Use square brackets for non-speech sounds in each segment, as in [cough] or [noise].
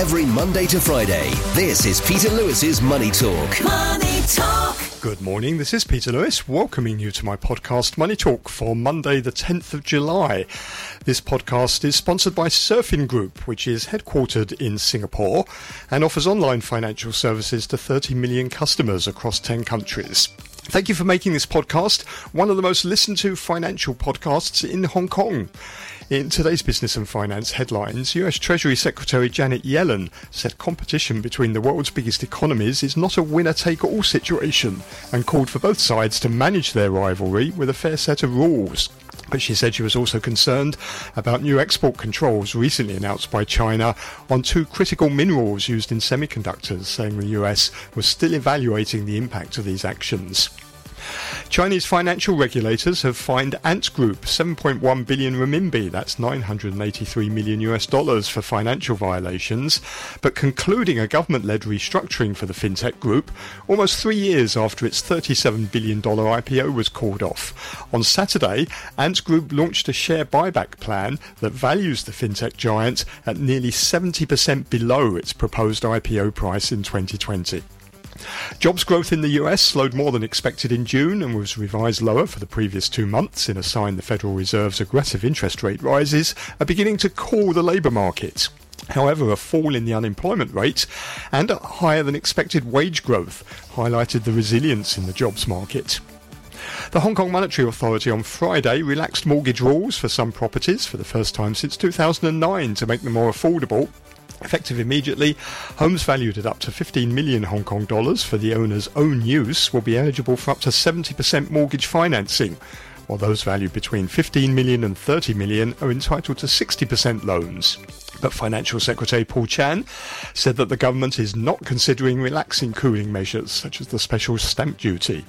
Every Monday to Friday, this is Peter Lewis's Money Talk. Money Talk. Good morning, this is Peter Lewis, welcoming you to my podcast Money Talk for Monday, the 10th of July. This podcast is sponsored by Surfin Group, which is headquartered in Singapore and offers online financial services to 30 million customers across 10 countries. Thank you for making this podcast one of the most listened to financial podcasts in Hong Kong. In today's business and finance headlines, US Treasury Secretary Janet Yellen said competition between the world's biggest economies is not a winner take all situation and called for both sides to manage their rivalry with a fair set of rules. But she said she was also concerned about new export controls recently announced by China on two critical minerals used in semiconductors, saying the US was still evaluating the impact of these actions. Chinese financial regulators have fined Ant Group 7.1 billion renminbi, that's 983 million US dollars for financial violations, but concluding a government-led restructuring for the fintech group almost 3 years after its 37 billion dollar IPO was called off. On Saturday, Ant Group launched a share buyback plan that values the fintech giant at nearly 70% below its proposed IPO price in 2020. Jobs growth in the US slowed more than expected in June and was revised lower for the previous two months in a sign the Federal Reserve's aggressive interest rate rises are beginning to cool the labour market. However, a fall in the unemployment rate and higher than expected wage growth highlighted the resilience in the jobs market. The Hong Kong Monetary Authority on Friday relaxed mortgage rules for some properties for the first time since 2009 to make them more affordable Effective immediately, homes valued at up to 15 million Hong Kong dollars for the owner's own use will be eligible for up to 70% mortgage financing, while those valued between 15 million and 30 million are entitled to 60% loans. But Financial Secretary Paul Chan said that the government is not considering relaxing cooling measures such as the special stamp duty.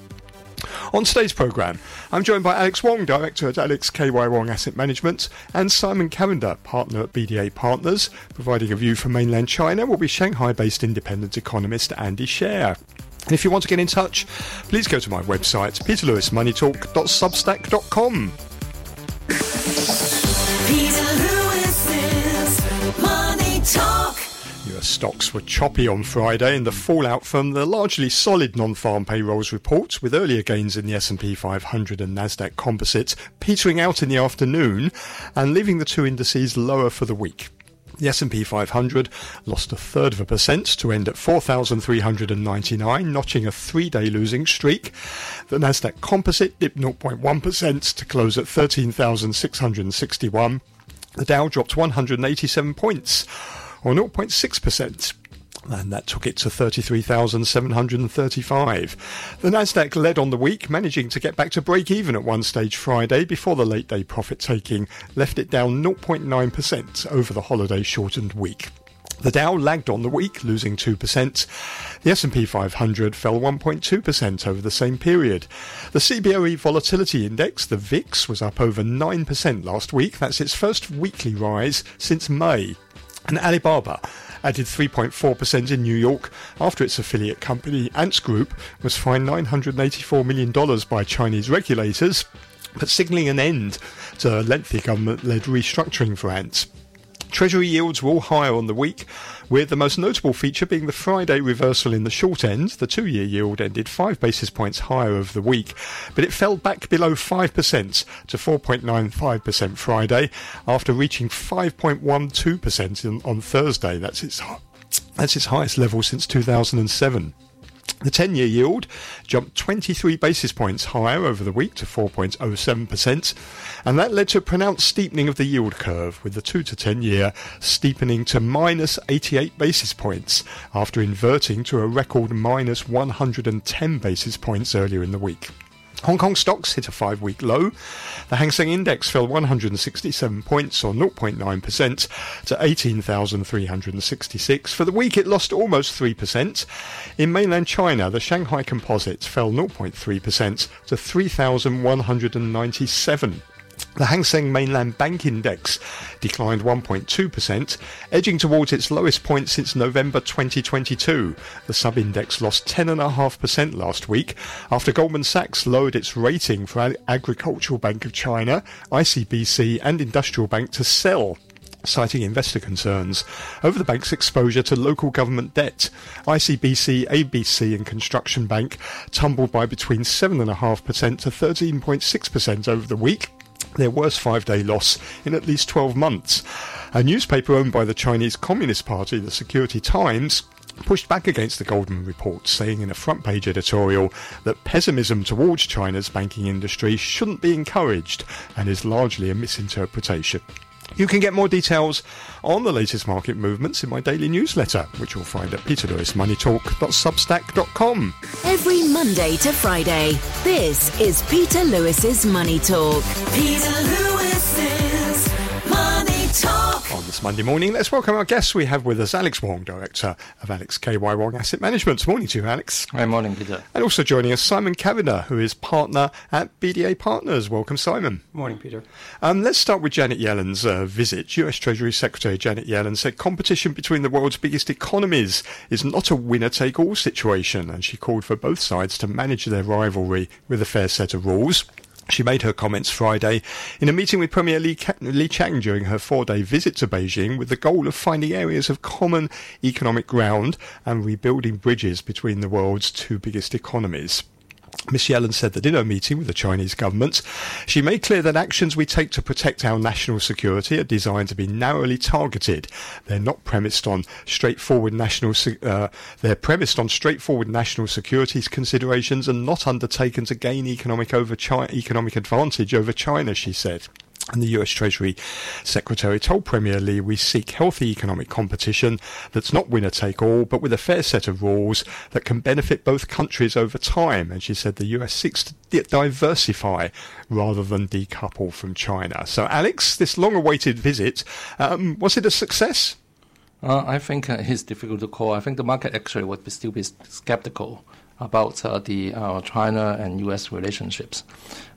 On today's programme, I'm joined by Alex Wong, Director at Alex KY Wong Asset Management, and Simon Kavanagh, Partner at BDA Partners. Providing a view from mainland China will be Shanghai based independent economist Andy Xie. And if you want to get in touch, please go to my website, peterlewismoneytalk.substack.com. Peter Lewis's Money Talk. Stocks were choppy on Friday in the fallout from the largely solid non-farm payrolls report, with earlier gains in the S&P 500 and Nasdaq Composite petering out in the afternoon and leaving the two indices lower for the week. The S&P 500 lost a third of a percent to end at 4,399, notching a three-day losing streak. The Nasdaq Composite dipped 0.1% to close at 13,661. The Dow dropped 187 points, or 0.6%. And that took it to 33,735. The Nasdaq led on the week, managing to get back to break even at one stage Friday before the late day profit taking left it down 0.9% over the holiday shortened week. The Dow lagged on the week, losing 2%. The S&P 500 fell 1.2% over the same period. The CBOE Volatility Index, the VIX, was up over 9% last week. That's its first weekly rise since May. And Alibaba added 3.4% in New York after its affiliate company Ants Group was fined $984 million by Chinese regulators, but signalling an end to a lengthy government-led restructuring for Ants. Treasury yields were all higher on the week, with the most notable feature being the Friday reversal in the short end. The two year yield ended 5 basis points higher of the week, but it fell back below 5% to 4.95% Friday after reaching 5.12% on Thursday. That's its, that's its highest level since 2007. The 10 year yield jumped 23 basis points higher over the week to 4.07%, and that led to a pronounced steepening of the yield curve, with the 2 to 10 year steepening to minus 88 basis points after inverting to a record minus 110 basis points earlier in the week. Hong Kong stocks hit a five week low. The Hang Seng Index fell 167 points, or 0.9%, to 18,366. For the week, it lost almost 3%. In mainland China, the Shanghai Composite fell 0.3% to 3,197. The Hang Seng Mainland Bank Index declined 1.2%, edging towards its lowest point since November 2022. The sub-index lost 10.5% last week after Goldman Sachs lowered its rating for Agricultural Bank of China, ICBC and Industrial Bank to sell citing investor concerns over the bank's exposure to local government debt. ICBC, ABC, and Construction Bank tumbled by between 7.5% to 13.6% over the week their worst five day loss in at least 12 months. A newspaper owned by the Chinese Communist Party, the Security Times, pushed back against the Goldman report, saying in a front page editorial that pessimism towards China's banking industry shouldn't be encouraged and is largely a misinterpretation. You can get more details on the latest market movements in my daily newsletter, which you'll find at peterlewismoneytalk.substack.com. Every Monday to Friday, this is Peter Lewis's Money Talk. Peter Lewis's Money Talk. On this Monday morning, let's welcome our guests. We have with us Alex Wong, Director of Alex KY Wong Asset Management. Morning to you, Alex. Hi, morning, Peter. And also joining us, Simon Kavanagh, who is partner at BDA Partners. Welcome, Simon. Morning, Peter. Um, let's start with Janet Yellen's uh, visit. US Treasury Secretary Janet Yellen said competition between the world's biggest economies is not a winner take all situation, and she called for both sides to manage their rivalry with a fair set of rules. She made her comments Friday in a meeting with Premier Li, Li Qiang during her four day visit to Beijing with the goal of finding areas of common economic ground and rebuilding bridges between the world's two biggest economies. Ms. Yellen said that in her meeting with the Chinese government, she made clear that actions we take to protect our national security are designed to be narrowly targeted. They're not premised on straightforward national. Uh, they're premised on straightforward national security considerations and not undertaken to gain economic over China, economic advantage over China. She said. And the US Treasury Secretary told Premier Li we seek healthy economic competition that's not winner take all, but with a fair set of rules that can benefit both countries over time. And she said the US seeks to diversify rather than decouple from China. So, Alex, this long awaited visit, um, was it a success? Uh, I think uh, it's difficult to call. I think the market actually would be still be skeptical about uh, the uh, China and U.S. relationships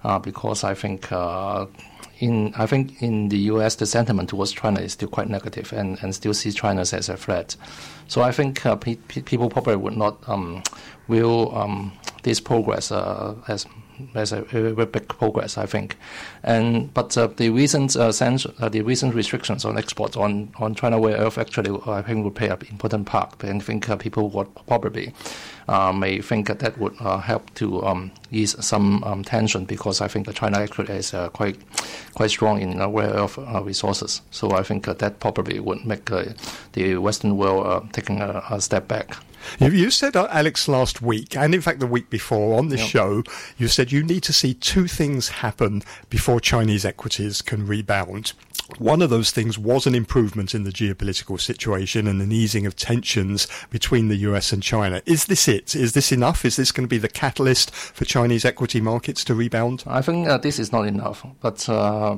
uh, because I think uh, in I think in the U.S. the sentiment towards China is still quite negative and, and still see China as a threat. So I think uh, pe- pe- people probably would not um, will um, this progress uh, as as a very, big progress, I think. And but uh, the recent uh, uh, the recent restrictions on exports on, on China rare earth actually I think will play an important part. And I think uh, people would probably uh, may think that that would uh, help to um, ease some um, tension because I think China actually is quite quite strong in rare earth resources. So I think that probably would make the Western world taking a, a step back. You, you said, uh, Alex, last week, and in fact the week before on this Yep. show, you said you need to see two things happen before Chinese equities can rebound. One of those things was an improvement in the geopolitical situation and an easing of tensions between the US and China. Is this it? Is this enough? Is this going to be the catalyst for Chinese equity markets to rebound? I think uh, this is not enough. But uh,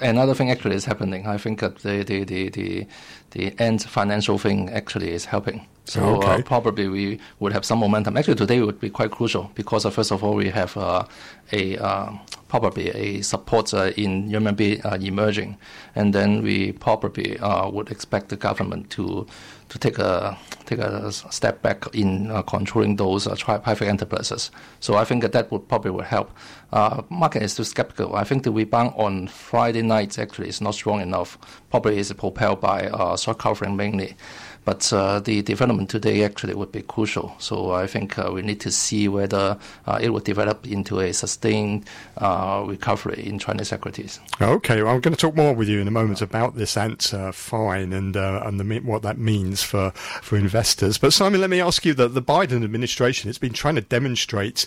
another thing actually is happening. I think that the the the the, the Ant financial thing actually is helping. So Okay. uh, probably we would have some momentum. Actually, today would be quite crucial because uh, first of all we have uh, a uh, probably a support uh, in renminbi uh, emerging, and then we probably uh, would expect the government to to take a take a step back in uh, controlling those uh, private enterprises. So I think that that would probably will help. Uh, market is too skeptical. I think the rebound on Friday night actually is not strong enough. Probably is propelled by uh, short covering mainly. But uh, the development today actually would be crucial. So I think uh, we need to see whether uh, it will develop into a sustained uh, recovery in Chinese equities. Okay, well, I'm going to talk more with you in a moment about this Ant uh, fine and uh, and the, what that means for, for investors. But Simon, let me ask you that the Biden administration has been trying to demonstrate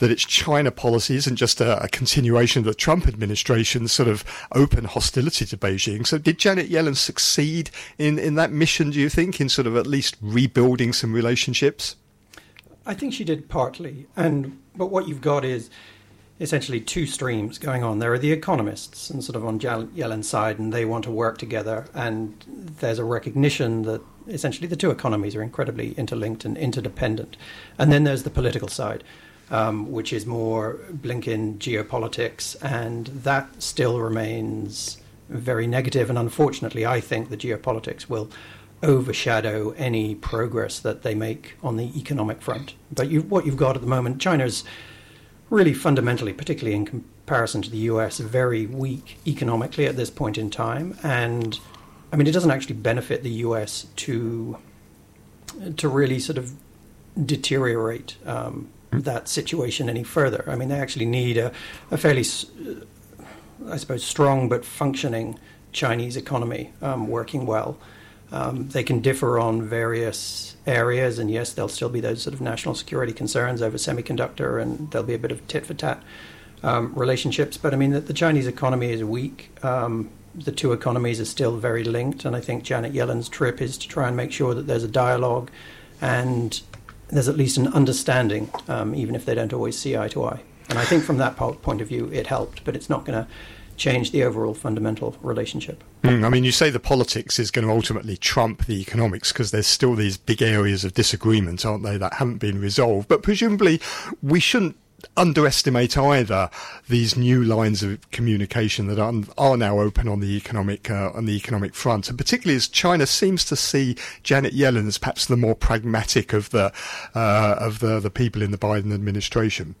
that its China policy isn't just a, a continuation of the Trump administration's sort of open hostility to Beijing. So, did Janet Yellen succeed in, in that mission? Do you think in sort of at least rebuilding some relationships? I think she did partly, and but what you've got is essentially two streams going on. There are the economists, and sort of on Yellen's side, and they want to work together. And there's a recognition that essentially the two economies are incredibly interlinked and interdependent. And then there's the political side, um, which is more Blinken geopolitics, and that still remains very negative. And unfortunately, I think the geopolitics will overshadow any progress that they make on the economic front. But you, what you've got at the moment, China's really fundamentally, particularly in comparison to the US, very weak economically at this point in time. And I mean, it doesn't actually benefit the US to to really sort of deteriorate um, that situation any further. I mean, they actually need a, a fairly, I suppose, strong but functioning Chinese economy um, working well. Um, they can differ on various areas, and yes, there'll still be those sort of national security concerns over semiconductor, and there'll be a bit of tit for tat um, relationships. But I mean, the, the Chinese economy is weak. Um, the two economies are still very linked, and I think Janet Yellen's trip is to try and make sure that there's a dialogue and there's at least an understanding, um, even if they don't always see eye to eye. And I think from that point of view, it helped, but it's not going to change the overall fundamental relationship. Mm, I mean, you say the politics is going to ultimately trump the economics because there's still these big areas of disagreement, aren't they, that haven't been resolved. But presumably, we shouldn't underestimate either these new lines of communication that are, are now open on the economic uh, on the economic front, and particularly as China seems to see Janet Yellen as perhaps the more pragmatic of the uh, of the the people in the Biden administration.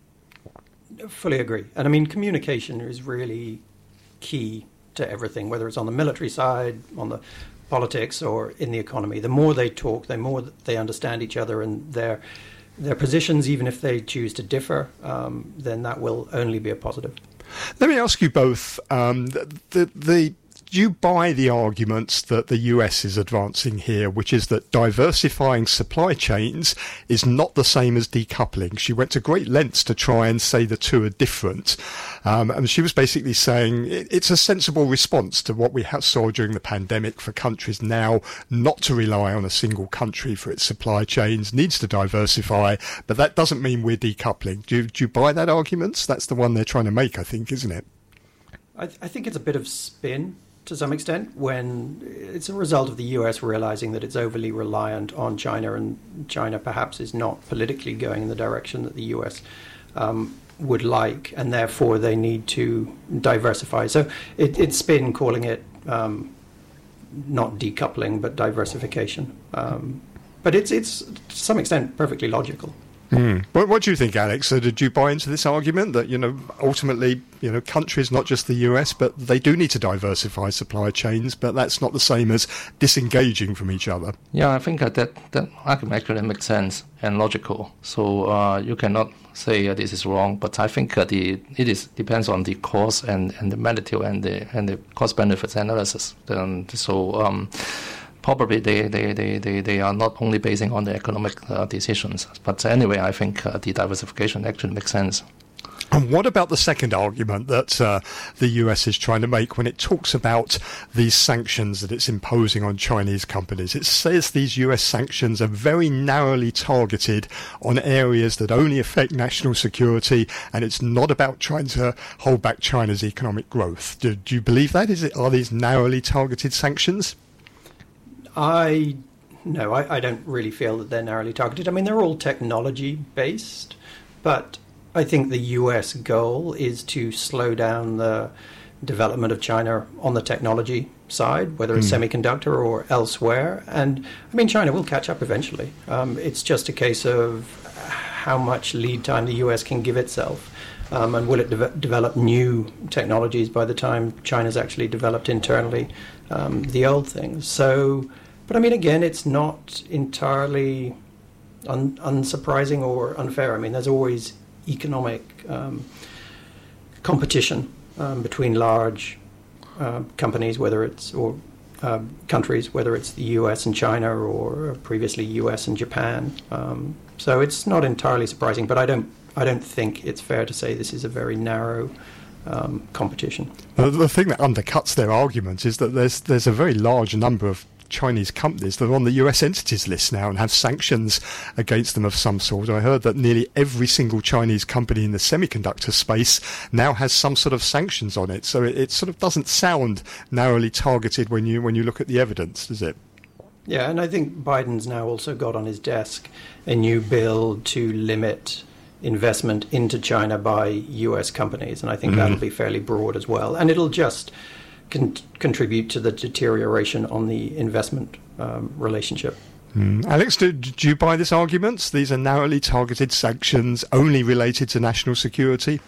Fully agree, and I mean communication is really key to everything, whether it's on the military side, on the politics, or in the economy. The more they talk, the more they understand each other, and they're their positions, even if they choose to differ, um, then that will only be a positive. Let me ask you both um, the, the do you buy the arguments that the US is advancing here, which is that diversifying supply chains is not the same as decoupling? She went to great lengths to try and say the two are different. Um, and she was basically saying it's a sensible response to what we saw during the pandemic for countries now not to rely on a single country for its supply chains, needs to diversify, but that doesn't mean we're decoupling. Do you, do you buy that argument? That's the one they're trying to make, I think, isn't it? I think it's a bit of spin to some extent when it's a result of the US realizing that it's overly reliant on China and China perhaps is not politically going in the direction that the US um, would like, and therefore they need to diversify. So it, it's been calling it um, not decoupling but diversification. Um, but it's, it's to some extent perfectly logical. Mm. What, what, do you think, Alex? So did you buy into this argument that you know ultimately you know countries, not just the US, but they do need to diversify supply chains, but that's not the same as disengaging from each other? Yeah, I think that that argument actually makes sense and logical. So uh, you cannot say uh, this is wrong, but I think uh, the it is depends on the cost and, and the magnitude and the and the cost benefits analysis. Then so. Um, probably they, they, they, they, they are not only basing on the economic uh, decisions. But anyway, I think uh, the diversification actually makes sense. And what about the second argument that uh, the US is trying to make when it talks about these sanctions that it's imposing on Chinese companies? It says these US sanctions are very narrowly targeted on areas that only affect national security, and it's not about trying to hold back China's economic growth. Do, do you believe that? Is it are these narrowly targeted sanctions? I no, I, I, don't really feel that they're narrowly targeted. I mean, they're all technology based, but I think the US goal is to slow down the development of China on the technology side, whether it's mm. semiconductor or elsewhere. And I mean, China will catch up eventually. Um, it's just a case of how much lead time the US can give itself. Um, and will it de- develop new technologies by the time China's actually developed internally um, the old things? So but I mean, again, it's not entirely un- unsurprising or unfair. I mean, there's always economic um, competition um, between large uh, companies, whether it's or uh, countries, whether it's the U.S. and China or previously U.S. and Japan. Um, so it's not entirely surprising, but I don't I don't think it's fair to say this is a very narrow. Um, competition. The, the, thing that undercuts their argument is that there's there's a very large number of Chinese companies that are on the US entities list now and have sanctions against them of some sort. I heard that nearly every single Chinese company in the semiconductor space now has some sort of sanctions on it. So it, it sort of doesn't sound narrowly targeted when you when you look at the evidence, does it? Yeah, and I think Biden's now also got on his desk a new bill to limit investment into China by US companies, and I think mm-hmm. that'll be fairly broad as well. And it'll just con- contribute to the deterioration on the investment um, relationship. Mm. Alex, do, do, you buy this argument? These are narrowly targeted sanctions only related to national security?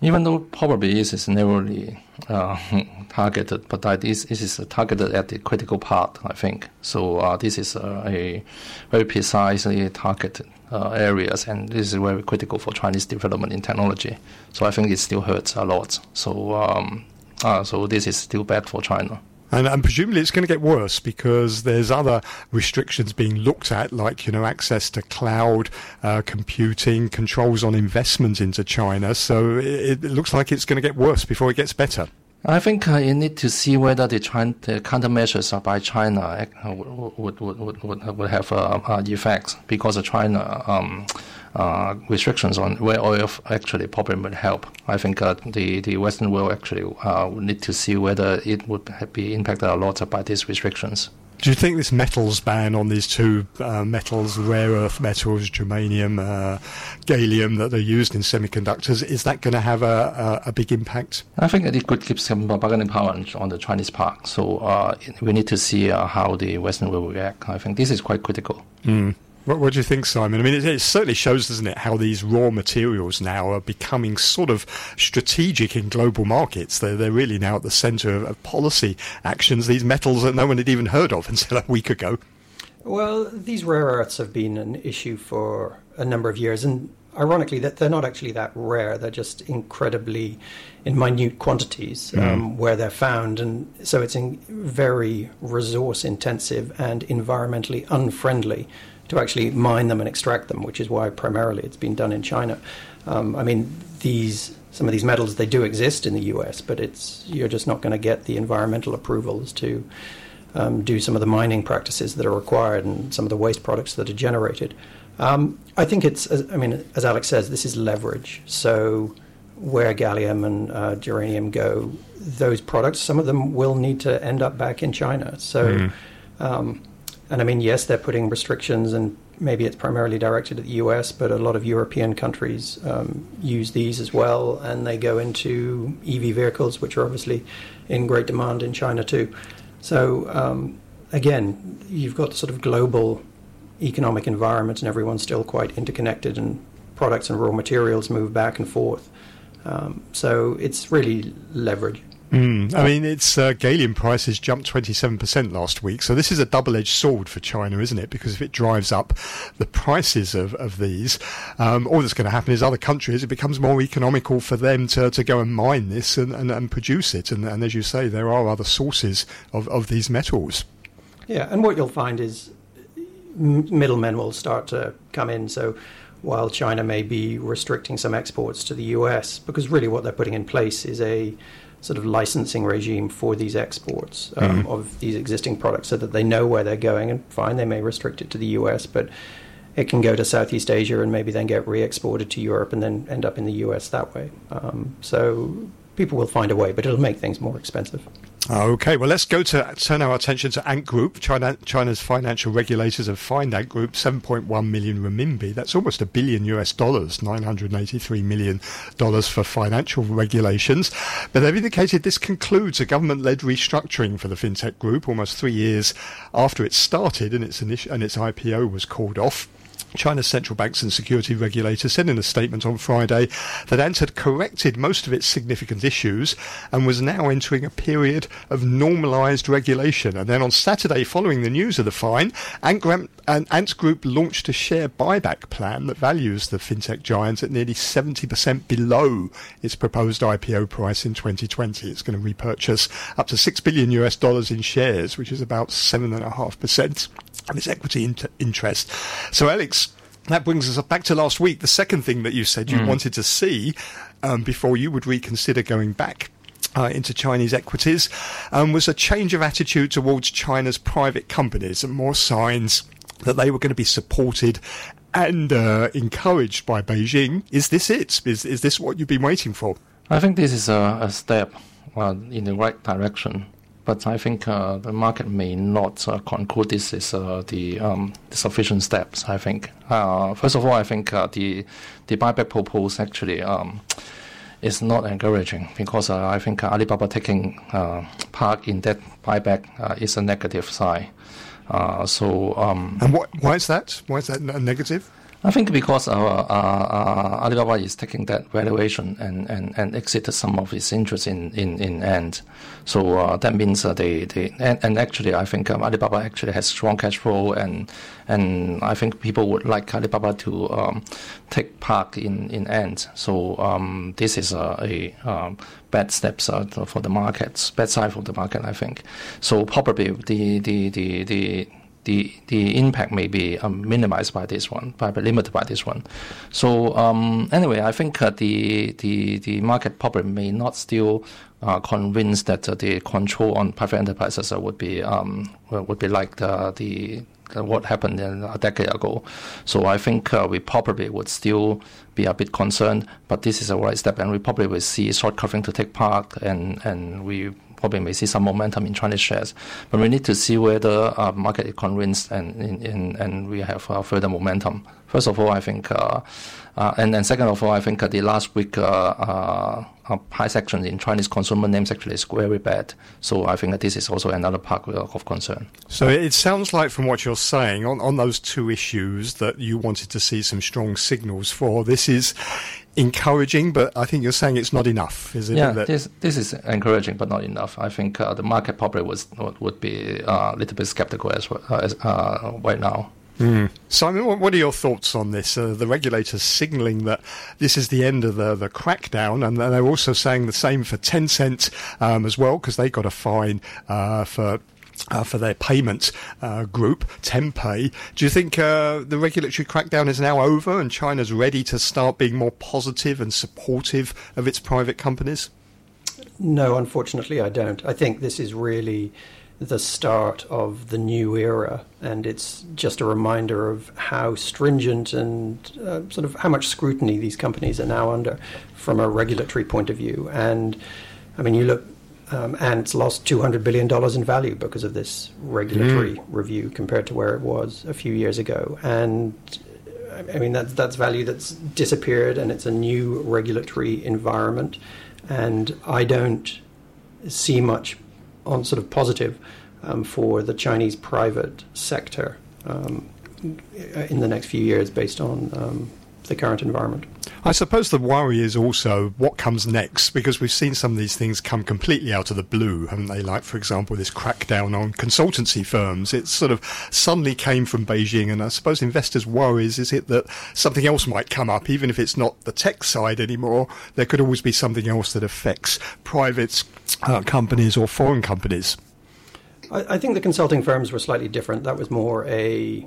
Even though probably this is narrowly uh, [laughs] targeted, but that is, this is targeted at the critical part, I think. So uh, this is uh, a very precisely targeted uh, areas, and this is very critical for Chinese development in technology. So I think it still hurts a lot. So um, uh, so this is still bad for China. And, and, presumably it's going to get worse because there's other restrictions being looked at, like you know access to cloud uh, computing, controls on investment into China. So it, it, looks like it's going to get worse before it gets better. I think uh, you need to see whether the, China, the countermeasures by China uh, would, would, would, would, would have uh, uh, effects because China um, uh, restrictions on rare earth actually probably would help. I think uh, the the Western world actually uh, would need to see whether it would be impacted a lot by these restrictions. Do you think this metals ban on these two uh, metals, rare earth metals, germanium, uh, gallium, that are used in semiconductors, is that going to have a, a, a, big impact? I think it could give some bargaining power on the Chinese part. So uh, we need to see uh, how the Western will react. I think this is quite critical. Mm. What, what, do you think, Simon? I mean, it, it, certainly shows, doesn't it, how these raw materials now are becoming sort of strategic in global markets. They're, they're really now at the centre of, of policy actions, these metals that no one had even heard of [laughs] until a week ago. Well, these rare earths have been an issue for a number of years, and ironically, that they're not actually that rare. They're just incredibly in minute quantities um, mm. where they're found, and so it's very resource intensive and environmentally unfriendly to actually mine them and extract them, which is why primarily it's been done in China. Um, I mean, these some of these metals they do exist in the U.S., but it's you're just not going to get the environmental approvals to um, do some of the mining practices that are required and some of the waste products that are generated. Um, I think it's, I mean, as Alex says, this is leverage. So where gallium and uh, germanium go, those products, some of them will need to end up back in China. So. Mm. Um, and I mean, yes, they're putting restrictions, and maybe it's primarily directed at the US, but a lot of European countries um, use these as well, and they go into EV vehicles, which are obviously in great demand in China too. So, um, again, you've got sort of global economic environment, and everyone's still quite interconnected, and products and raw materials move back and forth. Um, so, it's really leverage. Mm, I mean, its uh, gallium prices jumped 27% last week. So this is a double-edged sword for China, isn't it? Because if it drives up the prices of, of these, um, all that's going to happen is other countries, it becomes more economical for them to, to go and mine this and, and, and produce it. And, and as you say, there are other sources of, of these metals. Yeah, and what you'll find is middlemen will start to come in. So while China may be restricting some exports to the US, because really what they're putting in place is a sort of licensing regime for these exports um, mm-hmm. of these existing products so that they know where they're going. And fine, they may restrict it to the US, but it can go to Southeast Asia and maybe then get re exported to Europe and then end up in the US that way. Um, so people will find a way, but it'll make things more expensive. Okay, well, let's go to turn our attention to Ant Group. China, China's financial regulators have fined Ant Group 7.1 million renminbi. That's almost a billion US dollars, 983 million dollars for financial regulations. But they've indicated this concludes a government-led restructuring for the fintech group almost three years after it started and its, and its IPO was called off. China's central banks and security regulator said in a statement on Friday that Ant had corrected most of its significant issues and was now entering a period of normalised regulation. And then on Saturday, following the news of the fine, Ant, Ant Group launched a share buyback plan that values the fintech giant at nearly 70% below its proposed IPO price in 2020. It's going to repurchase up to 6 billion US dollars in shares, which is about 7.5% of its equity inter- interest. So, Alex, that brings us back to last week. The second thing that you said you mm. wanted to see um, before you would reconsider going back uh, into Chinese equities um, was a change of attitude towards China's private companies and more signs that they were going to be supported and uh, encouraged by Beijing. Is this it? Is, is this what you've been waiting for? I think this is a, a step uh, in the right direction but I think uh, the market may not uh, conclude this is uh, the, um, sufficient steps. I think uh, first of all, I think uh, the the buyback proposal actually um, is not encouraging because uh, I think Alibaba taking part in that buyback is a negative sign. so um, and what, why is that? Why is that a negative? I think because our, uh, uh, Alibaba is taking that valuation and, and, and exited some of its interest in, in, in Ant. So uh, that means uh, they, they and, and actually I think um, Alibaba actually has strong cash flow and and I think people would like Alibaba to um, take part in, in Ant. So um, this is a, a um, bad steps uh, for the markets, bad side for the market I think. So probably the, the, the, the the the impact may be um, minimized by this one, by limited by this one. So um, anyway, I think uh, the the the market probably may not still uh, that uh, the control on private enterprises uh, would be um, would be like the, the what happened a decade ago. So I think uh, we probably would still be a bit concerned, but this is a right step, and we probably will see short covering to take part, and and we probably may see some momentum in Chinese shares. But we need to see whether uh, market is convinced and, and, and we have uh, further momentum. First of all, I think, uh, uh and then second of all, I think uh, the last week uh, price action in Chinese consumer names actually is very bad. So I think this is also another part of concern. So it sounds like from what you're saying on, on those two issues that you wanted to see some strong signals for. This is encouraging, but I think you're saying it's not enough, is it? Yeah, this this is encouraging, but not enough. I think uh, the market probably was would be uh, a little bit skeptical as, as uh, right now. Mm. Simon, what are your thoughts on this? Uh, the regulators signalling that this is the end of the, the crackdown, and they're also saying the same for Tencent um, as well, because they got a fine uh, for uh, for their payment uh, group, Tenpay. Do you think uh, the regulatory crackdown is now over and China's ready to start being more positive and supportive of its private companies? No, unfortunately, I don't. I think this is really the start of the new era, and it's just a reminder of how stringent and uh, sort of how much scrutiny these companies are now under from a regulatory point of view. And I mean, you look um, and it's lost $200 billion in value because of this regulatory mm. review compared to where it was a few years ago. And I mean, that's, that's value that's disappeared, and it's a new regulatory environment. And I don't see much on sort of positive um, for the Chinese private sector um, in the next few years based on um, the current environment. I suppose the worry is also what comes next because we've seen some of these things come completely out of the blue, haven't they? Like, for example, this crackdown on consultancy firms. It sort of suddenly came from Beijing, and I suppose investors' worries is it that something else might come up, even if it's not the tech side anymore. There could always be something else that affects private uh, companies or foreign companies. I, I think the consulting firms were slightly different. That was more a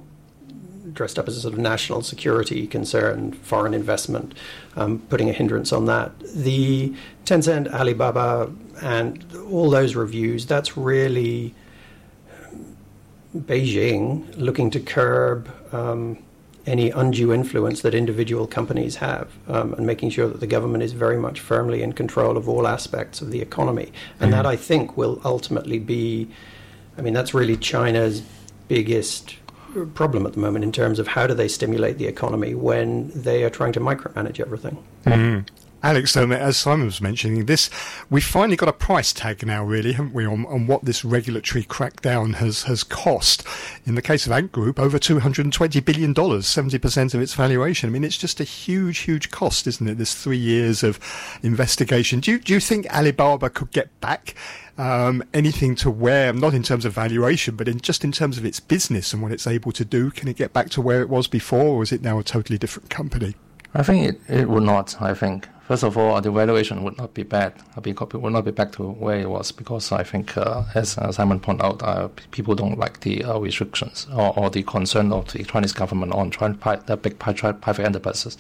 dressed up as a sort of national security concern, foreign investment, um, putting a hindrance on that. The Tencent, Alibaba, and all those reviews, that's really Beijing looking to curb um, any undue influence that individual companies have um, and making sure that the government is very much firmly in control of all aspects of the economy. And mm-hmm. that, I think, will ultimately be, I mean, that's really China's biggest problem at the moment in terms of how do they stimulate the economy when they are trying to micromanage everything. Mm. Alex, as Simon was mentioning, this we've finally got a price tag now, really, haven't we, on, on what this regulatory crackdown has, has cost. In the case of Ant Group, over $220 billion, 70% of its valuation. I mean, it's just a huge, huge cost, isn't it? This three years of investigation. Do you, do you think Alibaba could get back um, anything to where, not in terms of valuation, but in just in terms of its business and what it's able to do? Can it get back to where it was before, or is it now a totally different company? I think it, it would not. I think first of all, the valuation would not be bad. It would not be back to where it was because I think, uh, as uh, Simon pointed out, uh, people don't like the uh, restrictions or, or, the concern of the Chinese government on trying big private enterprises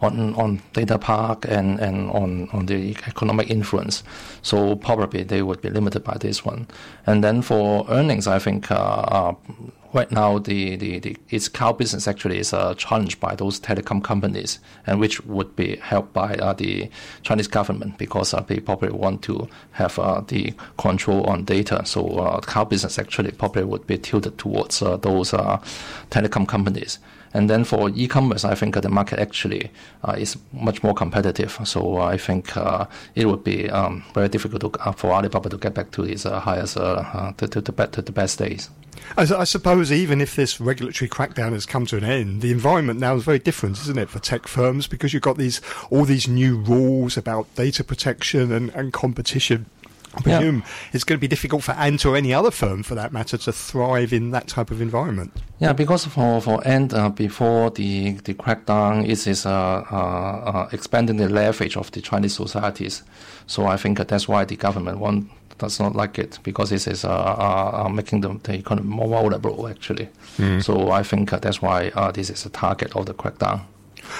on on data park and, and on, on the economic influence. So probably they would be limited by this one. And then for earnings, I think uh, uh, right now the, the, the, its cloud business actually is uh, challenged by those telecom companies, and which would be helped by uh, the Chinese government because uh, they probably want to have uh, the control on data. So uh, cloud business actually probably would be tilted towards uh, those telecom companies. And then for e-commerce, I think the market actually uh, is much more competitive. So I think uh, it would be um, very difficult to, uh, for Alibaba to get back to its uh, highest, uh, to, to, to, the best days. I, I, suppose even if this regulatory crackdown has come to an end, the environment now is very different, isn't it, for tech firms? Because you've got these all these new rules about data protection and, and competition. I presume yeah. it's going to be difficult for Ant or any other firm, for that matter, to thrive in that type of environment. Yeah, because for for Ant, uh, before the the crackdown, it is uh, uh, uh, expanding the leverage of the Chinese societies. So I think that's why the government want does not like it because this is uh, uh, making the, the economy more vulnerable actually. Mm. So I think that's why uh, this is a target of the crackdown.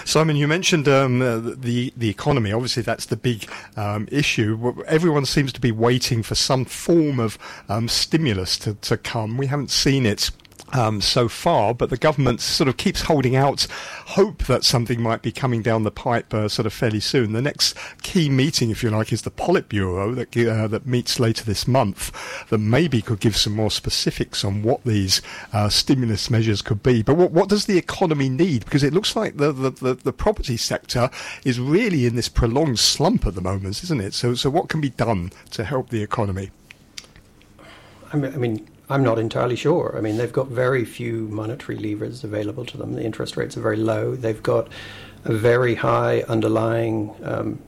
Simon, you mentioned um, uh, the the economy. Obviously, that's the big um, issue. Everyone seems to be waiting for some form of um, stimulus to, to come. We haven't seen it um, so far, but the government sort of keeps holding out hope that something might be coming down the pipe uh, sort of fairly soon. The next key meeting, if you like, is the Politburo that uh, that meets later this month. That maybe could give some more specifics on what these uh, stimulus measures could be. But what, what does the economy need? Because it looks like the, the, the, the property sector is really in this prolonged slump at the moment, isn't it? So so what can be done to help the economy? I mean I'm not entirely sure. I mean, they've got very few monetary levers available to them. The interest rates are very low. They've got a very high underlying um,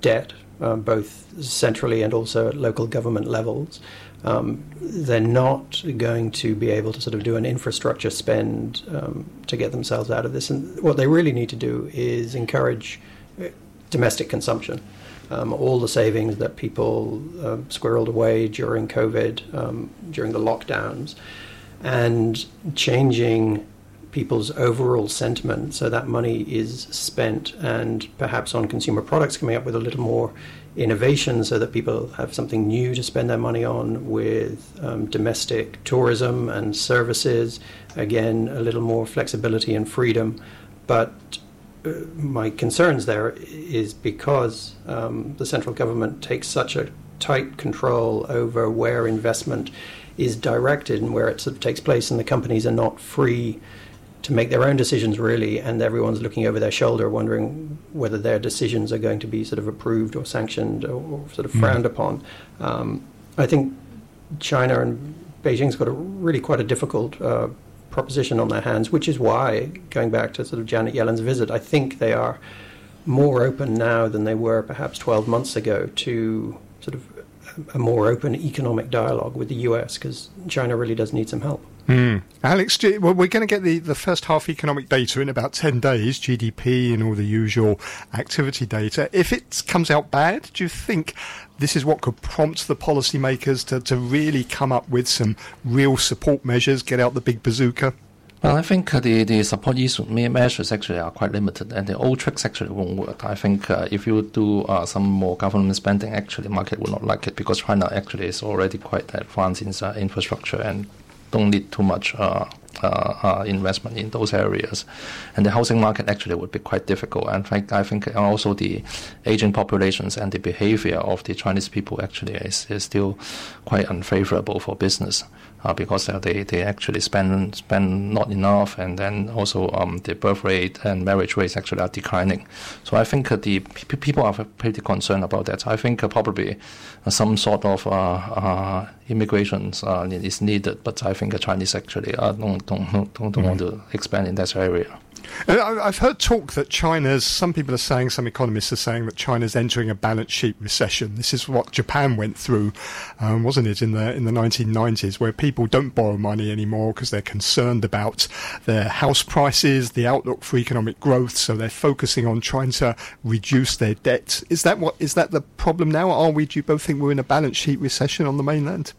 debt, um, both centrally and also at local government levels. Um, they're not going to be able to sort of do an infrastructure spend um, to get themselves out of this. And what they really need to do is encourage uh, domestic consumption um, all the savings that people uh, squirreled away during COVID, um, during the lockdowns, and changing people's overall sentiment. So that money is spent and perhaps on consumer products coming up with a little more innovation so that people have something new to spend their money on with um, domestic tourism and services. Again a little more flexibility and freedom. But my concerns there is because um, the central government takes such a tight control over where investment is directed and where it sort of takes place, and the companies are not free to make their own decisions really, and everyone's looking over their shoulder, wondering whether their decisions are going to be sort of approved or sanctioned or, or sort of mm. frowned upon. Um, I think China and Beijing's got a really quite a difficult uh, proposition on their hands, which is why, going back to sort of Janet Yellen's visit, I think they are more open now than they were perhaps 12 months ago to sort of a more open economic dialogue with the US because China really does need some help. Mm. Alex, well, we're going to get the, the first half economic data in about 10 days, GDP and all the usual activity data. If it comes out bad, do you think this is what could prompt the policymakers to, to really come up with some real support measures, get out the big bazooka? Well, I think uh, the, the support measures actually are quite limited, and the old tricks actually won't work. I think uh, if you do uh, some more government spending, actually, the market will not like it because China actually is already quite advanced in infrastructure and don't need too much uh, uh, uh, investment in those areas, and the housing market actually would be quite difficult. And I think also the aging populations and the behavior of the Chinese people actually is, is still quite unfavorable for business uh, because uh, they, they actually spend spend not enough, and then also um, the birth rate and marriage rates actually are declining. So I think uh, the p- people are pretty concerned about that. I think uh, probably uh, some sort of uh, immigration is needed, but I think the Chinese actually don't don't don't, don't mm-hmm. want to expand in that area. I've heard talk that China's, some people are saying, some economists are saying that China's entering a balance sheet recession. This is what Japan went through, um, wasn't it, in the, in the 1990s, where people don't borrow money anymore because they're concerned about their house prices, the outlook for economic growth, so they're focusing on trying to reduce their debt. Is that what, is that the problem now? Are we, do you both think we're in a balance sheet recession on the mainland?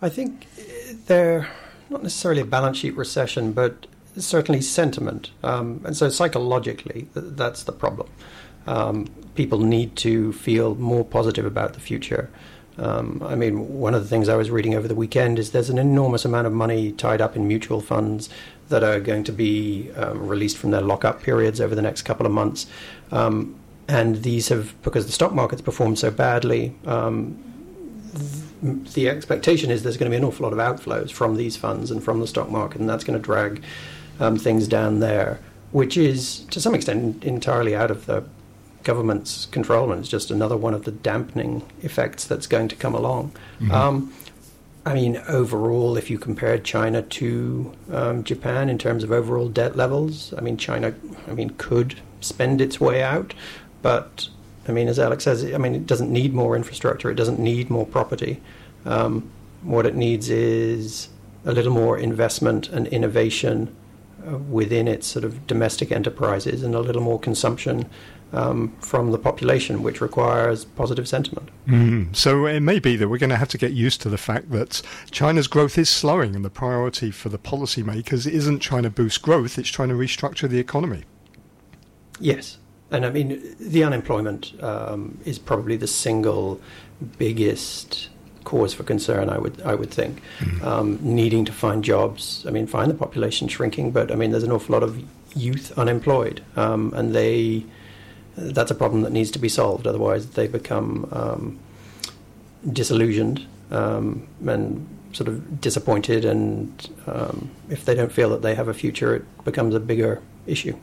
I think they're not necessarily a balance sheet recession, but certainly sentiment. Um, and so psychologically, th- that's the problem. Um, people need to feel more positive about the future. Um, I mean, one of the things I was reading over the weekend is there's an enormous amount of money tied up in mutual funds that are going to be um, released from their lockup periods over the next couple of months. Um, and these have, because the stock market's performed so badly, um, th- the expectation is there's going to be an awful lot of outflows from these funds and from the stock market, and that's going to drag um, things down there. which is to some extent entirely out of the government's control, and it's just another one of the dampening effects that's going to come along. Mm-hmm. Um, I mean, overall, if you compare China to um, Japan in terms of overall debt levels, I mean, China, I mean, could spend its way out, but I mean, as Alex says, I mean, it doesn't need more infrastructure, it doesn't need more property. Um, what it needs is a little more investment and innovation within its sort of domestic enterprises and a little more consumption um, from the population, which requires positive sentiment. Mm. So it may be that we're going to have to get used to the fact that China's growth is slowing, and the priority for the policymakers isn't trying to boost growth; it's trying to restructure the economy. Yes, and I mean the unemployment um, is probably the single biggest cause for concern. I would I would think mm. um, needing to find jobs. I mean, find the population shrinking, but I mean, there's an awful lot of youth unemployed, um, and they that's a problem that needs to be solved. Otherwise, they become um, disillusioned um, and sort of disappointed, and um, if they don't feel that they have a future, it becomes a bigger issue.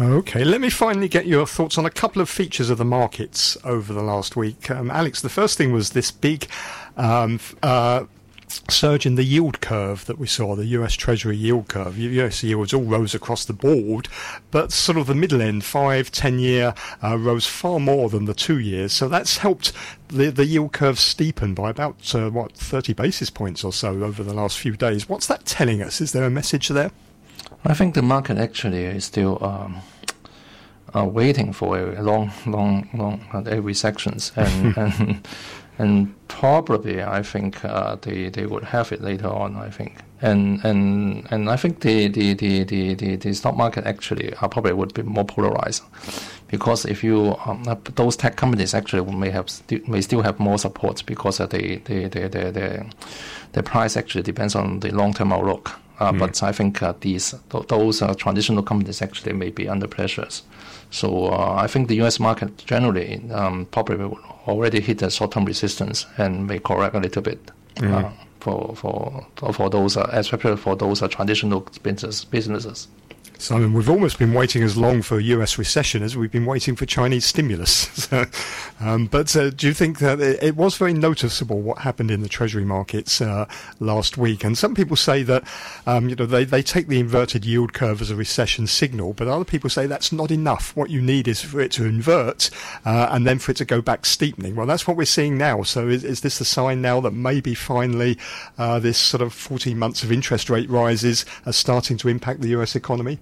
Okay, let me finally get your thoughts on a couple of features of the markets over the last week. Um, Alex, the first thing was this big um, uh, surge in the yield curve that we saw, the US Treasury yield curve. US yields all rose across the board, but sort of the middle end, five, ten year, uh, rose far more than the two years. So that's helped the, the yield curve steepen by about, uh, what, 30 basis points or so over the last few days. What's that telling us? Is there a message there? I think the market actually is still. Um uh, waiting for a long, long, long uh, recessions, [laughs] and and and probably I think uh, they they would have it later on. I think, and and and I think the the, the, the, the, the stock market actually uh, probably would be more polarized, because if you um, those tech companies actually may have st- may still have more support because the the the the the, the price actually depends on the long term outlook. Uh, mm. But I think uh, these th- those uh, traditional companies actually may be under pressures. So uh, I think the U.S. market generally um, probably already hit a short-term resistance and may correct a little bit mm-hmm. uh, for for for those, uh, especially for those uh, traditional business, businesses. Simon, we've almost been waiting as long for a US recession as we've been waiting for Chinese stimulus. [laughs] um, but uh, do you think that it, it, was very noticeable what happened in the Treasury markets uh, last week? And some people say that um, you know they, they take the inverted yield curve as a recession signal, but other people say that's not enough. What you need is for it to invert uh, and then for it to go back steepening. Well, that's what we're seeing now. So is, is this a sign now that maybe finally uh, this sort of 14 months of interest rate rises are starting to impact the US economy?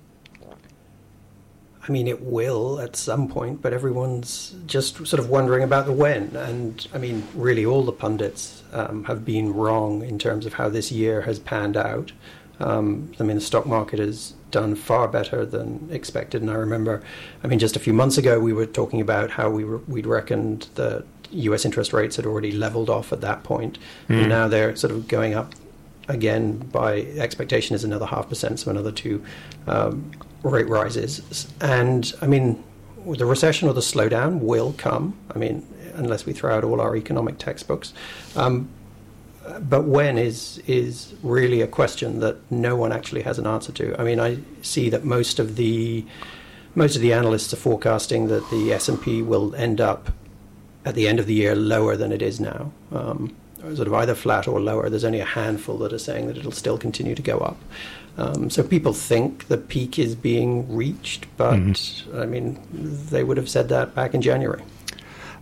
I mean, it will at some point, but everyone's just sort of wondering about the when. And I mean, really, all the pundits um, have been wrong in terms of how this year has panned out. Um, I mean, the stock market has done far better than expected. And I remember, I mean, just a few months ago, we were talking about how we were, we'd reckoned that U.S. interest rates had already leveled off at that point, mm. and now they're sort of going up again. By expectation is another half percent, so another two um, rate rises. And I mean, the recession or the slowdown will come. I mean, unless we throw out all our economic textbooks. Um, but when is is really a question that no one actually has an answer to. I mean, I see that most of the most of the analysts are forecasting that the S and P will end up at the end of the year lower than it is now, um, sort of either flat or lower. There's only a handful that are saying that it'll still continue to go up. Um, so people think the peak is being reached, but mm-hmm. I mean, they would have said that back in January.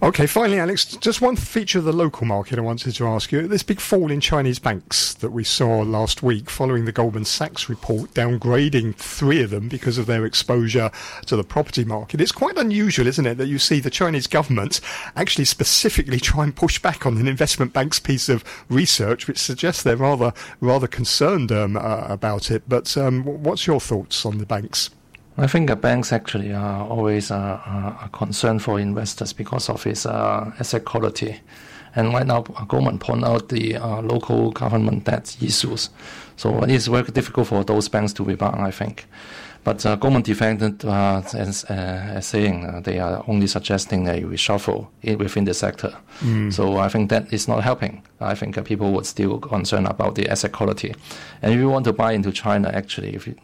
Okay, finally, Alex, just one feature of the local market I wanted to ask you. This big fall in Chinese banks that we saw last week following the Goldman Sachs report downgrading three of them because of their exposure to the property market. It's quite unusual, isn't it, that you see the Chinese government actually specifically try and push back on an investment bank's piece of research, which suggests they're rather, rather concerned um, uh, about it. But um, what's your thoughts on the banks? I think banks actually are always a concern for investors because of its uh, asset quality. And right now, Goldman point out the uh, local government debt issues. So it is very difficult for those banks to rebound, I think. But uh, Goldman defended uh, as, uh, as saying uh, they are only suggesting a reshuffle within the sector. Mm. So I think that is not helping. I think uh, people would still concerned about the asset quality. And if you want to buy into China, actually, if you,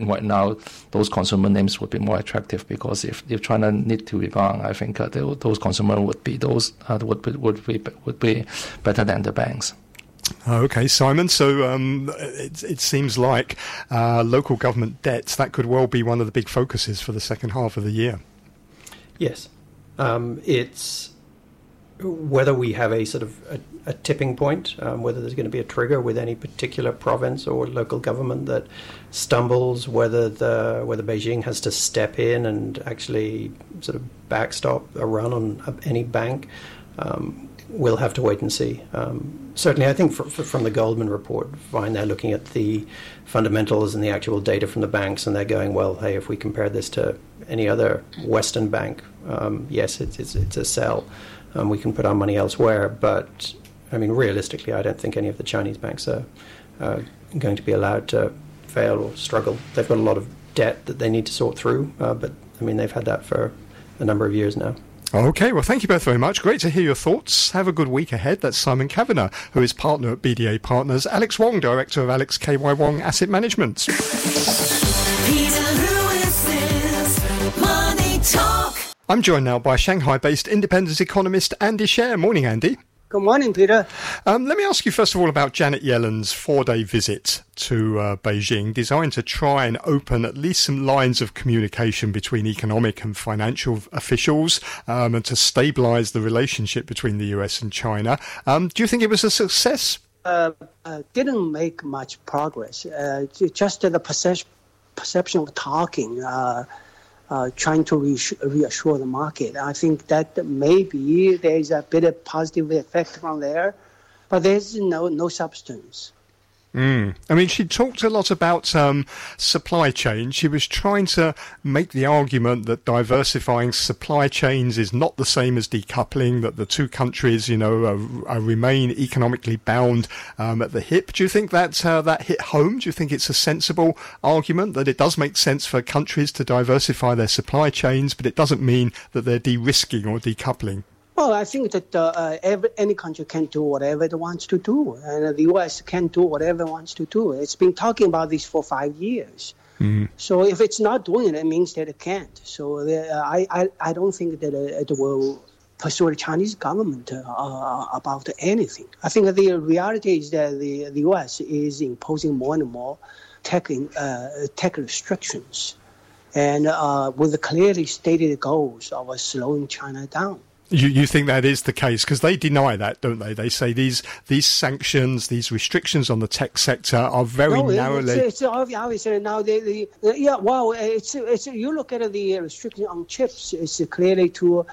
right now those consumer names would be more attractive because if, if China need to rebound, I think uh, they, those consumer would be those would be, would be would be better than the banks. Okay, Simon. So um, it, it, seems like uh, local government debts that could well be one of the big focuses for the second half of the year. Yes, um, it's whether we have a sort of a, a tipping point, um, whether there's going to be a trigger with any particular province or local government that stumbles, whether the whether Beijing has to step in and actually sort of backstop a run on any bank. Um, we'll have to wait and see. Um, certainly, I think for, for, from the Goldman report, fine, they're looking at the fundamentals and the actual data from the banks, and they're going, well, hey, if we compare this to any other Western bank, um, yes, it's, it's, it's, a sell. Um, we can put our money elsewhere. But, I mean, realistically, I don't think any of the Chinese banks are uh, going to be allowed to fail or struggle. They've got a lot of debt that they need to sort through, uh, but, I mean, they've had that for a number of years now. Okay, well, thank you both very much. Great to hear your thoughts. Have a good week ahead. That's Simon Kavanagh, who is partner at BDA Partners, Alex Wong, director of Alex KY Wong Asset Management. I'm joined now by Shanghai based independent economist Andy Xie. Morning, Andy. Good morning, Peter. Um, let me ask you first of all about Janet Yellen's four day visit to uh, Beijing, designed to try and open at least some lines of communication between economic and financial officials um, and to stabilize the relationship between the US and China. Um, do you think it was a success? Uh, uh, didn't make much progress. Uh, just the perception, perception of talking uh, trying to reassure the market. I think that maybe there is a bit of positive effect from there, but there's no no substance. Mm. I mean, she talked a lot about um, supply chain. She was trying to make the argument that diversifying supply chains is not the same as decoupling, that the two countries, you know, are, are remain economically bound um, at the hip. Do you think that uh, that hit home? Do you think it's a sensible argument that it does make sense for countries to diversify their supply chains, but it doesn't mean that they're de-risking or decoupling? Well, I think that uh, uh, every, any country can do whatever it wants to do, and the U.S. can do whatever it wants to do. It's been talking about this for five years. Mm-hmm. So if it's not doing it, it means that it can't. So uh, I, I, I don't think that it will persuade the Chinese government uh, about anything. I think the reality is that the, the U.S. is imposing more and more tech, uh, tech restrictions, and uh, with the clearly stated goals of slowing China down. You, you think that is the case because they deny that, don't they? They say these these sanctions, these restrictions on the tech sector are very no, narrowly. It's, it's obvious now. They, they, yeah, well, it's it's you look at the restriction on chips. It's clearly to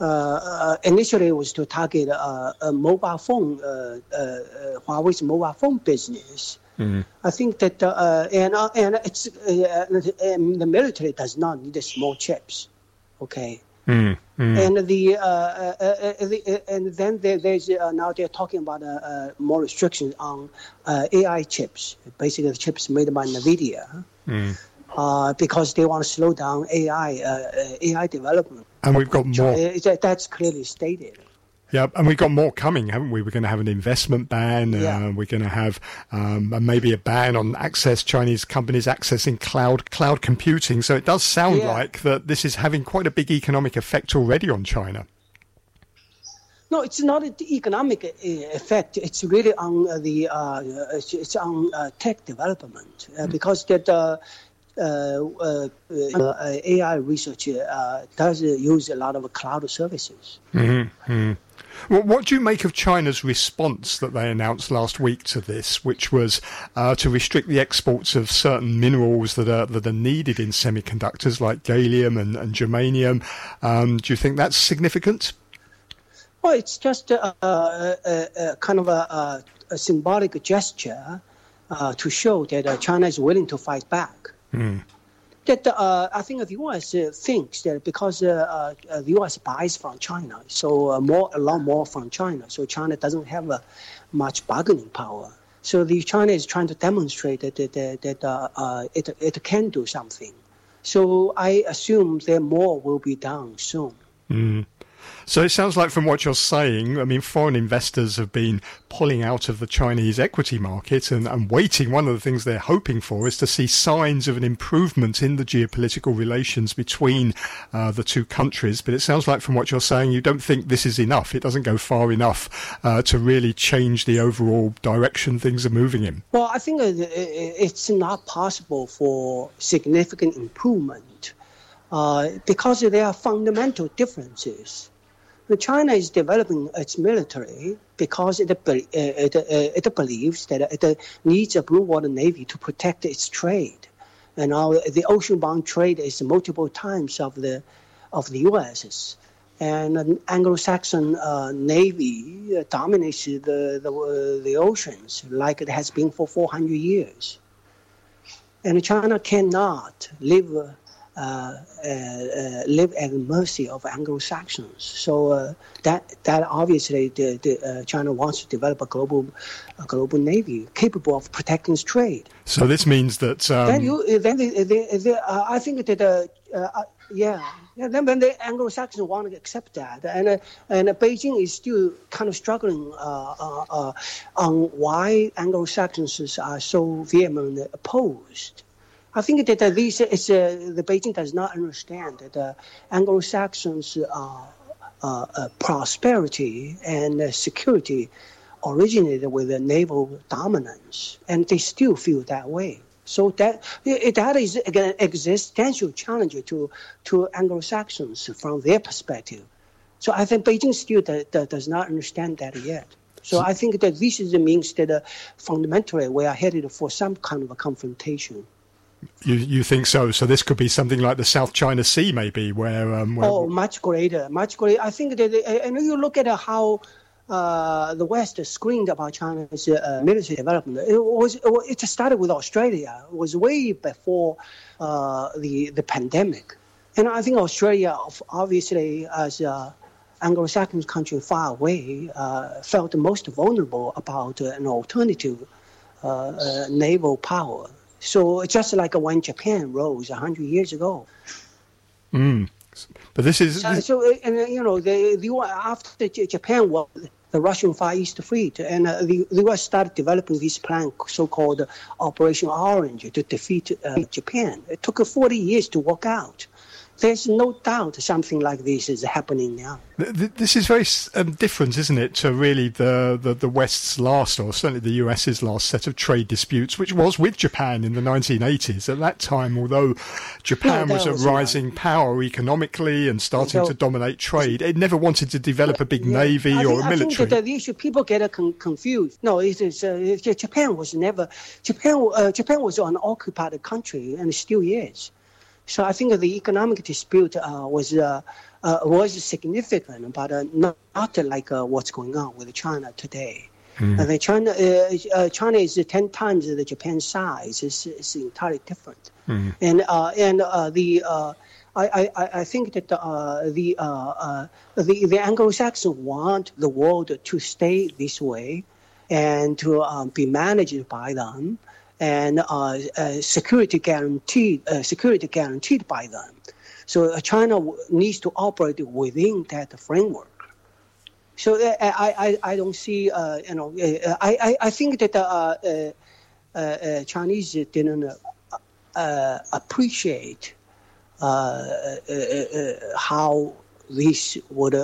uh, uh, initially it was to target uh, a mobile phone, uh, uh, uh, Huawei's mobile phone business. Mm-hmm. I think that and and it's and the military does not need small chips. Okay. Mm, mm. And the, uh, uh, uh, the and then there, there's now they're talking about more restrictions on AI chips, basically the chips made by Nvidia, mm. because they want to slow down AI AI development. And we've got more. That's clearly stated. Yeah, and we've got more coming, haven't we? We're going to have an investment ban. Yeah. Uh, we're going to have um, maybe a ban on access Chinese companies accessing cloud cloud computing. So it does sound yeah. like that this is having quite a big economic effect already on China. No, it's not an economic uh, effect. It's really on uh, the uh, it's on uh, tech development uh, mm. because that. Uh, AI research does use a lot of cloud services. Mm-hmm. What do you make of China's response that they announced last week to this, which was uh, to restrict the exports of certain minerals that are that are needed in semiconductors, like gallium and, and germanium? Um, do you think that's significant? Well, it's just a, a, a kind of a, symbolic gesture uh, to show that uh, China is willing to fight back. Mm that uh, I think the U.S. Thinks that because uh, uh, the U.S. buys from China, so more a lot more from China, so China doesn't have much bargaining power. So the China is trying to demonstrate that that, that uh, uh, it it can do something. So I assume that more will be done soon. Mm. So it sounds like from what you're saying, I mean, foreign investors have been pulling out of the Chinese equity market and, and waiting. One of the things they're hoping for is to see signs of an improvement in the geopolitical relations between uh, the two countries. But it sounds like from what you're saying, you don't think this is enough. It doesn't go far enough uh, to really change the overall direction things are moving in. Well, I think it's not possible for significant improvement. Uh, because there are fundamental differences. China is developing its military because it, uh, it, uh, it believes that it needs a blue water navy to protect its trade. And now the ocean-bound trade is multiple times of the of the U.S. And an Anglo-Saxon uh, navy dominates the the, uh, the oceans like it has been for 400 years. And China cannot live uh, uh, uh, live at the mercy of Anglo-Saxons. So that that obviously the, the China wants to develop a global a global navy capable of protecting its trade. So this means that um... then you then they, they, they, I think that uh, yeah, yeah. Then when the Anglo-Saxons want to accept that, and uh, and Beijing is still kind of struggling uh, on why Anglo-Saxons are so vehemently opposed. I think that uh, this is uh, the Beijing does not understand that uh, Anglo-Saxons' uh, uh, prosperity and security originated with the naval dominance, and they still feel that way. So that that is an existential challenge to to Anglo-Saxons from their perspective. So I think Beijing still do, do, does not understand that yet. So I think that this is the means that uh, fundamentally we are headed for some kind of a confrontation. You you think so? So this could be something like the South China Sea, maybe, where, um, where oh, much greater, much greater. I think that, and you look at how uh, the West screamed about China's uh, military development. It was it started with Australia. It was way before uh, the the pandemic, and I think Australia, obviously as a Anglo-Saxon country far away, uh, felt most vulnerable about an alternative uh, uh, naval power so it's just like when Japan rose 100 years ago. Mm. But this is. Uh, so, and, uh, you know, the, the, after Japan was the Russian Far East Fleet, and uh, the, the U.S. started developing this plan, so-called Operation Orange, to defeat uh, Japan. It took 40 years to work out there's no doubt something like this is happening now. This is very um, different, isn't it, to really the, the, the, West's last, or certainly the US's last set of trade disputes, which was with Japan in the 1980s. At that time, although Japan was a rising right. power economically and starting so, to dominate trade, it never wanted to develop a big yeah, navy think, or a military. I think that the issue, people get con- confused. No, it is, uh, Japan was never, Japan, uh, Japan was an occupied country and still is. So I think the economic dispute uh, was uh, uh, was significant, but uh, not, not like uh, what's going on with China today. Mm. China uh, China is ten times the Japan size. It's, it's entirely different. Mm. And and the I, I, I think that uh, the, uh, uh, the the Anglo-Saxons want the world to stay this way, and to um, be managed by them, and uh, uh, security guaranteed uh, security guaranteed by them. So uh, China needs to operate within that framework. So uh, I, I, I don't see uh, you know I, I, I think that uh, Chinese didn't appreciate how this would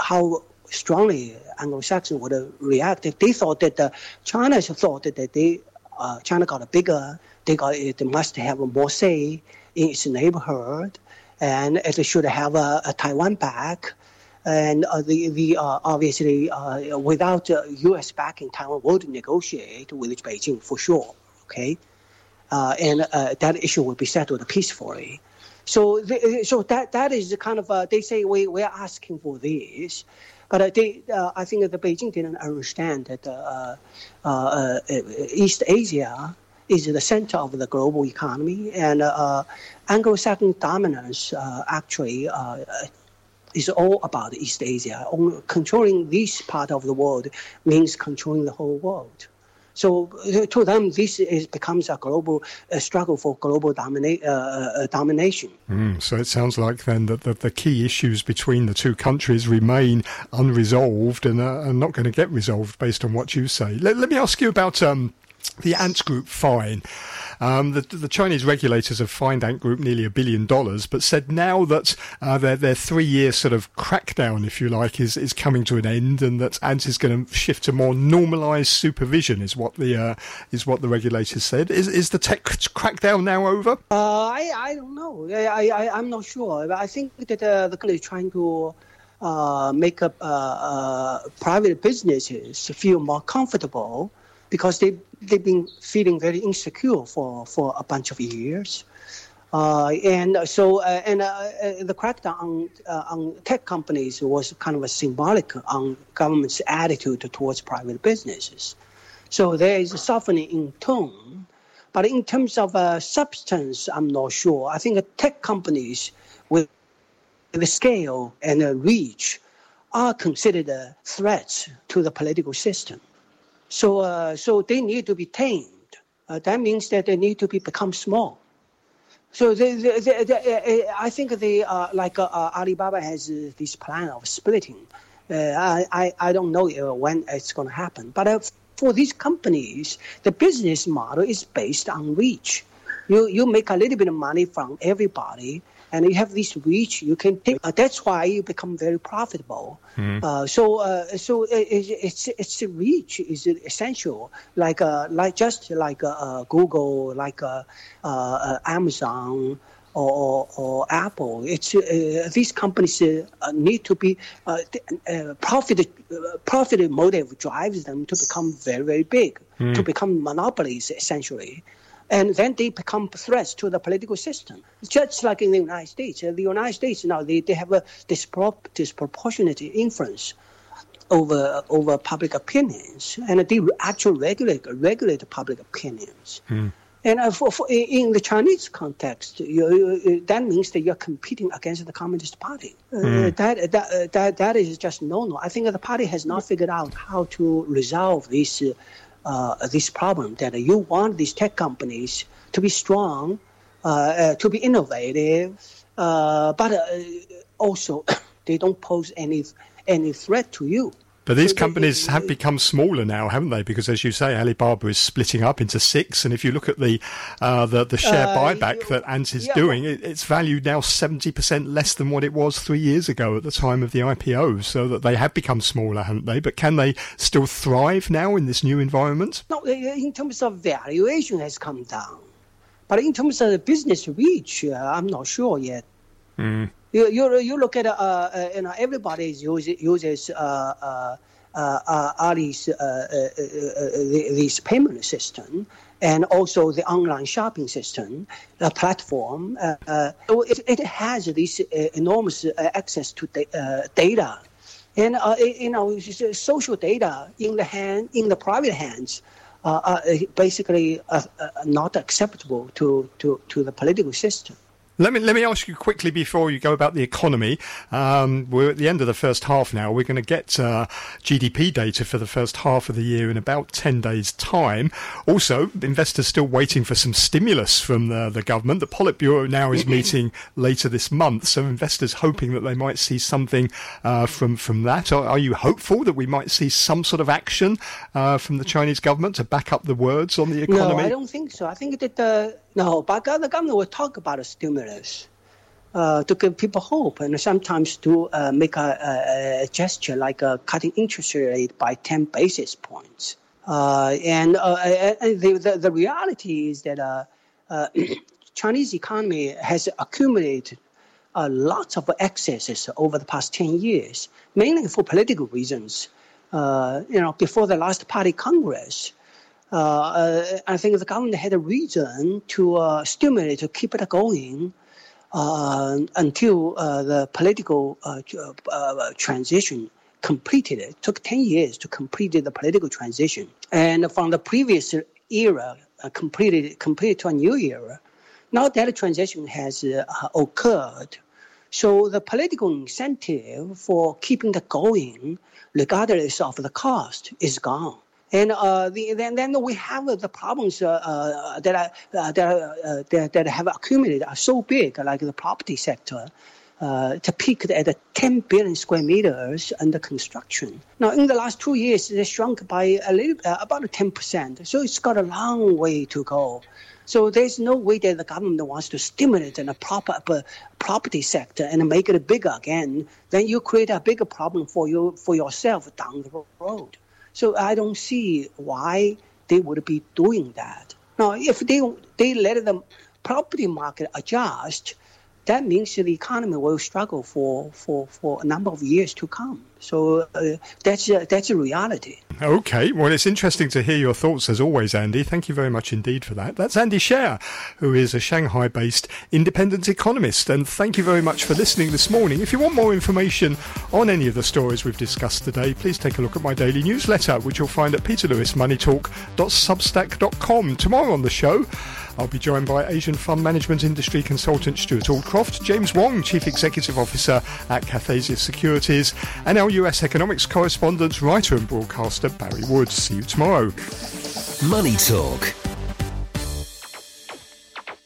how strongly Anglo-Saxon would react. They thought that uh, China thought that they uh, China got bigger. They got it must have more say in its neighborhood, and it should have a, a Taiwan back. And uh, the the uh, obviously uh, without U.S. backing, Taiwan would negotiate with Beijing for sure. Okay, uh, and uh, that issue will be settled peacefully. So, the, so that that is kind of they say we we are asking for this. But they, uh, I think the Beijing didn't understand that uh, uh, East Asia is the center of the global economy, and Anglo-Saxon dominance actually is all about East Asia. Controlling this part of the world means controlling the whole world. So to them, this is, becomes a global uh, struggle for global domina- uh, uh, domination. Mm, so it sounds like then that the, the, key issues between the two countries remain unresolved and uh, are not going to get resolved based on what you say. Let, let me ask you about um, the Ant Group fine. Um, the, the, Chinese regulators have fined Ant Group nearly a billion dollars, but said now that uh, their, their three-year sort of crackdown, if you like, is, is coming to an end, and that Ant is going to shift to more normalised supervision, is what the uh, is what the regulators said. Is is the tech crackdown now over? Uh, I I don't know. I, I I'm not sure. I think that uh, the country is trying to. Uh, make up uh, uh, private businesses feel more comfortable because they they've been feeling very insecure for, for a bunch of years. Uh, and so, uh, and uh, uh the crackdown on, uh, on tech companies was kind of a symbolic on government's attitude towards private businesses. So there is a softening in tone, but in terms of uh, substance, I'm not sure. I think tech companies with the scale and the reach are considered threats to the political system. So, uh, so they need to be tamed. Uh, that means that they need to be become small. So they, they, they, uh, I think they uh, like uh, uh, Alibaba has this plan of splitting. I, I, I don't know when it's going to happen. But for these companies, the business model is based on reach. You, you make a little bit of money from everybody and you have this reach, you can take. Uh, that's why you become very profitable. Mm. Uh, so, uh, so it, it's it's reach is essential. Like uh, like just like uh, uh, Google, like Amazon. Or, or, Apple, it's these companies need to be profit profit motive drives them to become very very big, mm. to become monopolies essentially and then they become threats to the political system. Just like in the United States, uh, the United States now they, they have a dispro- disproportionate influence over over public opinions, and they actually regulate regulate public opinions. Hmm. And uh, for, for, in the Chinese context, you, you, that means that you're competing against the Communist Party. Uh, mm. that, that, uh, that, that is just no no. I think the party has not figured out how to resolve this uh, uh, this problem that you want these tech companies to be strong, uh, uh to be innovative, uh, but also [coughs] they don't pose any any threat to you. But these companies have become smaller now, haven't they? Because as you say, Alibaba is splitting up into six, and if you look at the uh, the, the, share uh, buyback that Ant is yeah, doing, it, it's valued now seventy percent less than what it was three years ago at the time of the IPO. So that they have become smaller, haven't they? But can they still thrive now in this new environment? No, in terms of valuation has come down, but in terms of the business reach, uh, I'm not sure yet. Mm. You, you, you look at uh, uh, you know everybody uses uses uh, uh, uh, Ali's this payment system and also the online shopping system, the platform. it, it has this enormous access to da- data, and you know social data in the hand in the private hands. Uh, basically uh, uh, not acceptable to, to, to the political system. Let me let me ask you quickly before you go about the economy. Um, we're at the end of the first half now. We're going to get uh, GDP data for the first half of the year in about ten days' time. Also, investors still waiting for some stimulus from the, the government. The Politburo now is [clears throat] meeting later this month, so investors hoping that they might see something uh, from from that. Are, are, you hopeful that we might see some sort of action uh, from the Chinese government to back up the words on the economy? No, I don't think so. I think that the no, but the government will talk about a stimulus uh, to give people hope and sometimes to uh, make a, a, gesture like uh, cutting interest rate by 10 basis points. Uh, and, uh, and the, the, the, reality is that uh, [clears throat] Chinese economy has accumulated uh, lots of excesses over the past 10 years, mainly for political reasons. you know, before the last party congress, uh, uh, Uh, uh, I think the government had a reason to uh, stimulate, to keep it going uh, until the political transition completed. It took 10 years to complete the political transition. And from the previous era, completed, completed to a new era, now that transition has occurred. So the political incentive for keeping it going, regardless of the cost, is gone. And uh, the, then, then we have the problems uh, uh, that, uh, that, are, that, that have accumulated are so big, like the property sector. Uh, to peak at 10 billion square meters under construction. Now, in the last two years, it shrunk by a little, uh, about 10%. So it's got a long way to go. So there's no way that the government wants to stimulate a proper property sector and make it bigger again. Then you create a bigger problem for you for yourself down the road. So I don't see why they would be doing that. Now, if they they let the property market adjust, that means the economy will struggle for, for, for a number of years to come. So uh, that's uh, that's a reality. Okay, well, it's interesting to hear your thoughts as always, Andy. Thank you very much indeed for that. That's Andy Xie, who is a Shanghai-based independent economist, and thank you very much for listening this morning. If you want more information on any of the stories we've discussed today, please take a look at my daily newsletter, which you'll find at peterlewismoneytalk.substack.com. Tomorrow on the show. I'll be joined by Asian fund management industry consultant Stuart Aldcroft, James Wong, Chief Executive Officer at Cathaysia Securities, and our US economics correspondent, writer and broadcaster Barry Woods. See you tomorrow. Money Talk